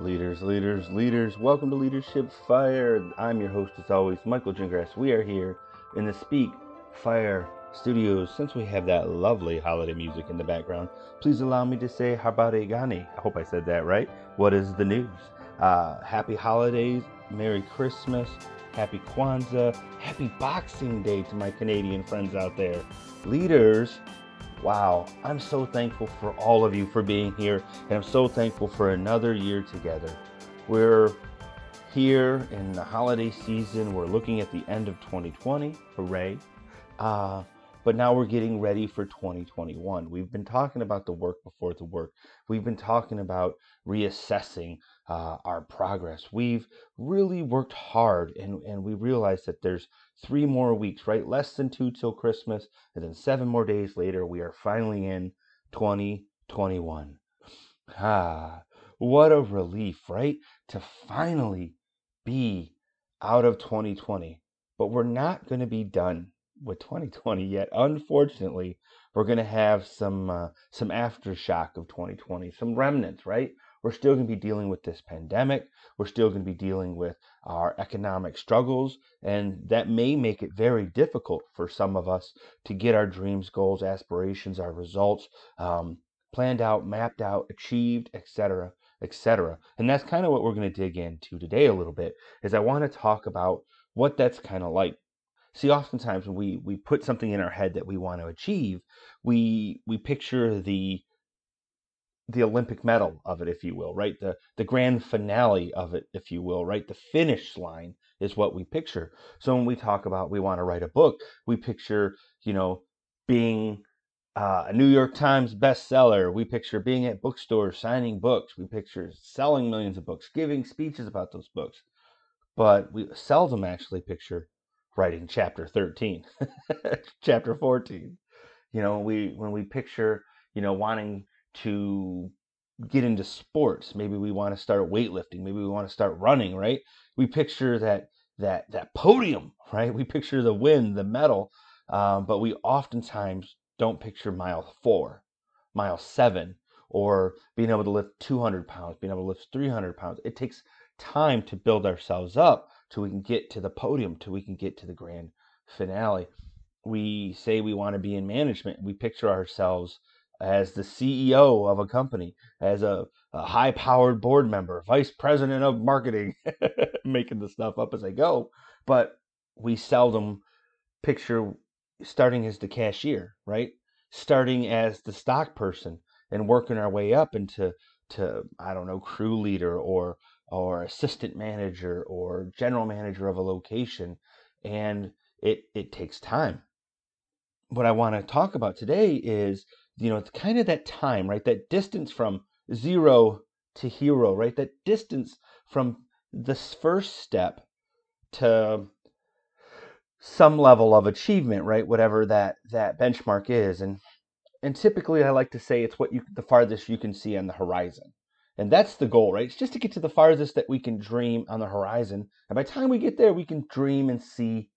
Leaders, leaders, leaders, welcome to Leadership Fire. I'm your host, as always, Michael Gingrass. We are here in the Speak Fire Studios. Since we have that lovely holiday music in the background, please allow me to say Habari Gani. I hope I said that right. What is the news? Uh, happy holidays, Merry Christmas, Happy Kwanzaa, Happy Boxing Day to my Canadian friends out there. Leaders, Wow, I'm so thankful for all of you for being here, and I'm so thankful for another year together. We're here in the holiday season. We're looking at the end of 2020. Hooray. Uh, but now we're getting ready for 2021. We've been talking about the work before the work. We've been talking about reassessing uh, our progress. We've really worked hard and, and we realized that there's three more weeks, right? Less than two till Christmas. And then seven more days later, we are finally in 2021. Ah, what a relief, right? To finally be out of 2020. But we're not going to be done with 2020 yet. Unfortunately, we're going to have some uh, some aftershock of 2020, some remnants, right? We're still going to be dealing with this pandemic. We're still going to be dealing with our economic struggles, and that may make it very difficult for some of us to get our dreams, goals, aspirations, our results um, planned out, mapped out, achieved, etc., etc. And that's kind of what we're going to dig into today a little bit. Is I want to talk about what that's kind of like see oftentimes when we we put something in our head that we want to achieve we we picture the the olympic medal of it if you will right the the grand finale of it if you will right the finish line is what we picture so when we talk about we want to write a book we picture you know being uh, a New York Times bestseller. We picture being at bookstores, signing books. We picture selling millions of books, giving speeches about those books. But we seldom actually picture writing chapter 13 chapter 14 you know we when we picture you know wanting to get into sports maybe we want to start weightlifting maybe we want to start running right? We picture that that that podium right? We picture the win the medal um, but we oftentimes don't picture mile four mile seven or being able to lift 200 pounds being able to lift 300 pounds. It takes time to build ourselves up till we can get to the podium, till we can get to the grand finale. We say we want to be in management. We picture ourselves as the CEO of a company, as a, a high powered board member, vice president of marketing, making the stuff up as I go. But we seldom picture starting as the cashier, right? Starting as the stock person and working our way up into to I don't know crew leader or or assistant manager or general manager of a location and it it takes time. What i want to talk about today is you know it's kind of that time right? That distance from zero to hero right? That distance from this first step to some level of achievement right? Whatever that that benchmark is. And and typically i like to say it's what you the farthest you can see on the horizon and that's the goal, right? It's just to get to the farthest that we can dream on the horizon. And by the time we get there, we can dream and see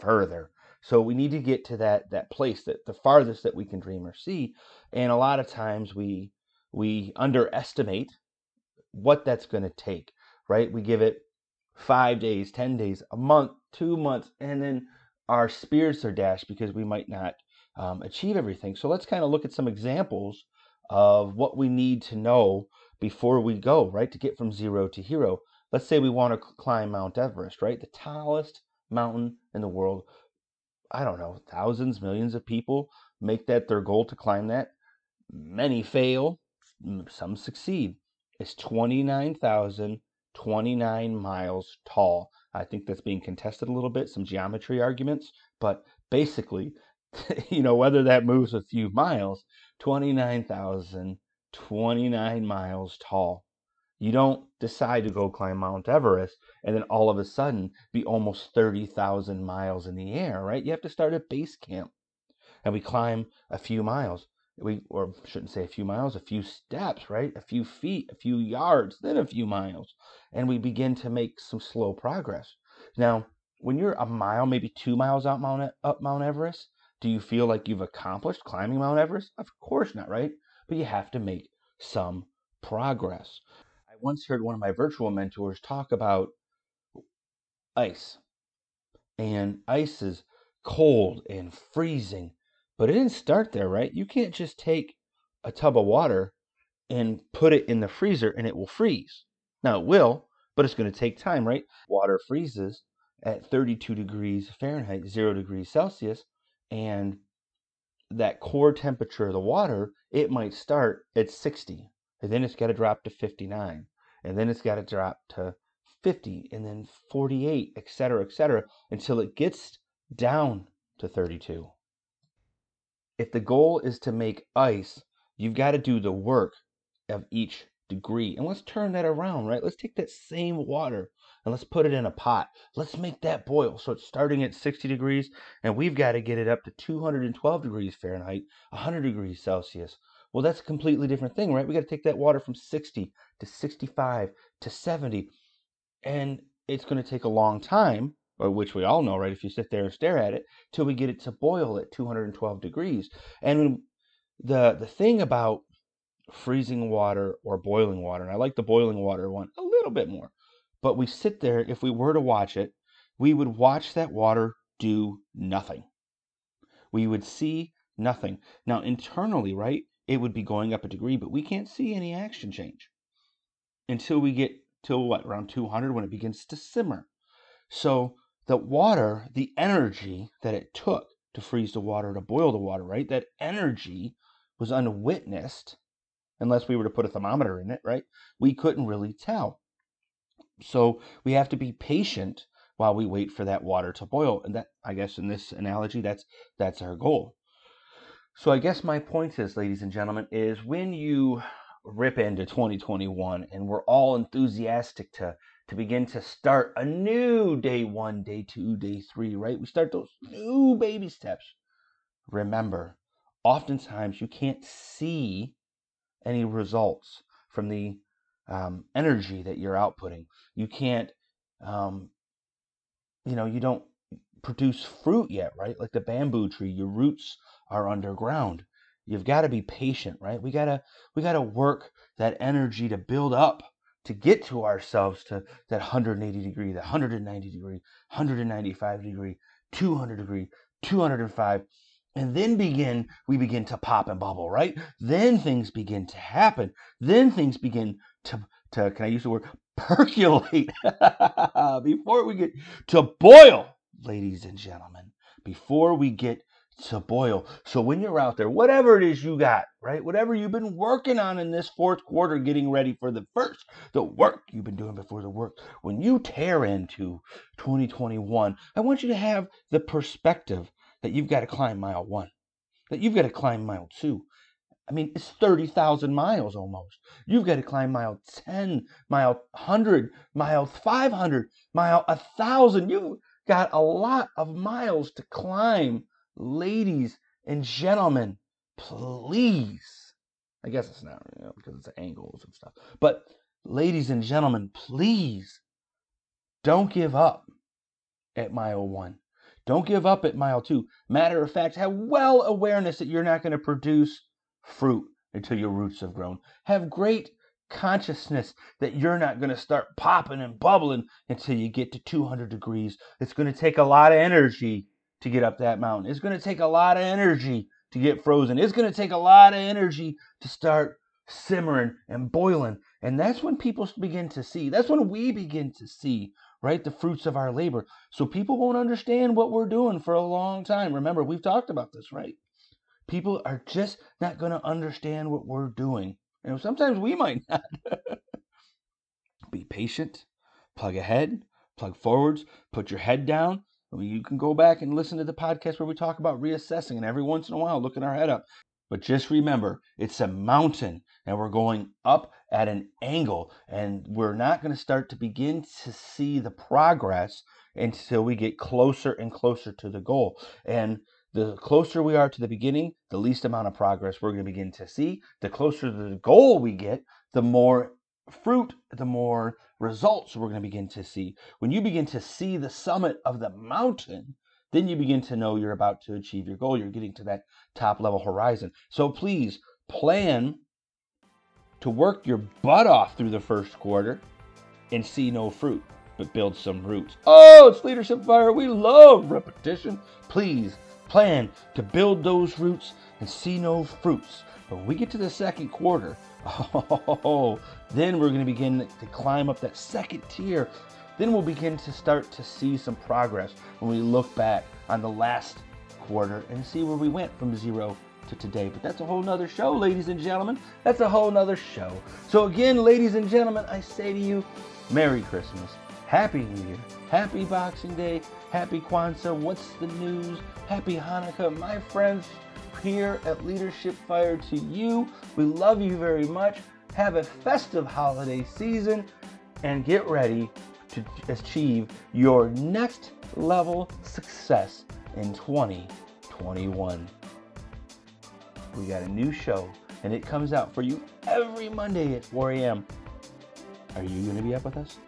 further. So we need to get to that that place that the farthest that we can dream or see. And a lot of times we we underestimate what that's going to take, right? We give it 5 days, 10 days, a month, 2 months, and then our spirits are dashed because we might not um, achieve everything. So let's kind of look at some examples of what we need to know before we go, right? To get from zero to hero. Let's say we want to climb Mount Everest, right? The tallest mountain in the world. I don't know, thousands, millions of people make that their goal to climb that. Many fail, some succeed. It's 29,029 miles tall. I think that's being contested a little bit, some geometry arguments, but basically, you know, whether that moves a few miles, 29,000 29 miles tall. You don't decide to go climb Mount Everest and then all of a sudden be almost 30,000 miles in the air, right? You have to start at base camp. And we climb a few miles. We or shouldn't say a few miles, a few steps, right? A few feet, a few yards, then a few miles. And we begin to make some slow progress. Now, when you're a mile, maybe 2 miles out Mount up Mount Everest, do you feel like you've accomplished climbing Mount Everest? Of course not, right? But you have to make some progress. I once heard one of my virtual mentors talk about ice. And ice is cold and freezing. But it didn't start there, right? You can't just take a tub of water and put it in the freezer and it will freeze. Now it will, but it's going to take time, right? Water freezes at 32 degrees Fahrenheit, 0 degrees Celsius, and that core temperature of the water, it might start at 60, and then it's got to drop to 59, and then it's got to drop to 50, and then 48, etc., etc., until it gets down to 32. If the goal is to make ice, you've got to do the work of each degree. And let's turn that around, right? Let's take that same water and let's put it in a pot. Let's make that boil. So it's starting at 60 degrees, and we've got to get it up to 212 degrees Fahrenheit, 100 degrees Celsius. Well, that's a completely different thing, right? We got to take that water from 60 to 65 to 70, and it's going to take a long time, uh, which we all know, right? If you sit there and stare at it, till we get it to boil at 212 degrees. And the the thing about freezing water or boiling water, and I like the boiling water one a little bit more, but we sit there, if we were to watch it, we would watch that water do nothing. We would see nothing. Now, internally, right, it would be going up a degree, but we can't see any action change until we get to what, around 200 when it begins to simmer. So, the water, the energy that it took to freeze the water, to boil the water, right, that energy was unwitnessed unless we were to put a thermometer in it, right? We couldn't really tell. So we have to be patient while we wait for that water to boil. And that, I guess, in this analogy, that's that's our goal. So I guess my point is, ladies and gentlemen, is when you rip into 2021 and we're all enthusiastic to to begin to start a new day one, day two, day three, right? We start those new baby steps. Remember, oftentimes you can't see any results from the um, energy that you're outputting. You can't, um, you know, you don't produce fruit yet, right? Like the bamboo tree, your roots are underground. You've got to be patient, right? We gotta we gotta work that energy to build up to get to ourselves to that 180 degree, that 190 degree, 195 degree, 200 degree, 205 and then begin we begin to pop and bubble right then things begin to happen then things begin to to can i use the word percolate before we get to boil ladies and gentlemen before we get to boil so when you're out there whatever it is you got right whatever you've been working on in this fourth quarter getting ready for the first the work you've been doing before the work when you tear into 2021 i want you to have the perspective that you've got to climb mile one, that you've got to climb mile two. I mean, it's 30,000 miles almost. You've got to climb mile 10, mile 100, mile 500, mile 1,000. You've got a lot of miles to climb. Ladies and gentlemen, please. I guess it's not, you know, because it's angles and stuff. But ladies and gentlemen, please don't give up at mile one. Don't give up at mile two. Matter of fact, have well awareness that you're not going to produce fruit until your roots have grown. Have great consciousness that you're not going to start popping and bubbling until you get to 200 degrees. It's going to take a lot of energy to get up that mountain. It's going to take a lot of energy to get frozen. It's going to take a lot of energy to start simmering and boiling. And that's when people begin to see, that's when we begin to see right? The fruits of our labor. So people won't understand what we're doing for a long time. Remember, we've talked about this, right? People are just not going to understand what we're doing. And sometimes we might not. Be patient, plug ahead, plug forwards, put your head down. I mean, you can go back and listen to the podcast where we talk about reassessing and every once in a while looking our head up. But just remember, it's a mountain and we're going up at an angle and we're not going to start to begin to see the progress until we get closer and closer to the goal. And the closer we are to the beginning, the least amount of progress we're going to begin to see. The closer to the goal we get, the more fruit, the more results we're going to begin to see. When you begin to see the summit of the mountain, then you begin to know you're about to achieve your goal. You're getting to that top level horizon. So please plan to work your butt off through the first quarter and see no fruit, but build some roots. Oh, it's Leadership Fire. We love repetition. Please plan to build those roots and see no fruits. But when we get to the second quarter, oh, then we're going to begin to climb up that second tier. Then we'll begin to start to see some progress when we look back on the last quarter and see where we went from zero to today. But that's a whole nother show, ladies and gentlemen. That's a whole nother show. So, again, ladies and gentlemen, I say to you, Merry Christmas, Happy New Year, Happy Boxing Day, Happy Kwanzaa, What's the News, Happy Hanukkah, my friends here at Leadership Fire to you. We love you very much. Have a festive holiday season and get ready to achieve your next level success in 2021. We got a new show and it comes out for you every Monday at 4 a.m. Are you going to be up with us?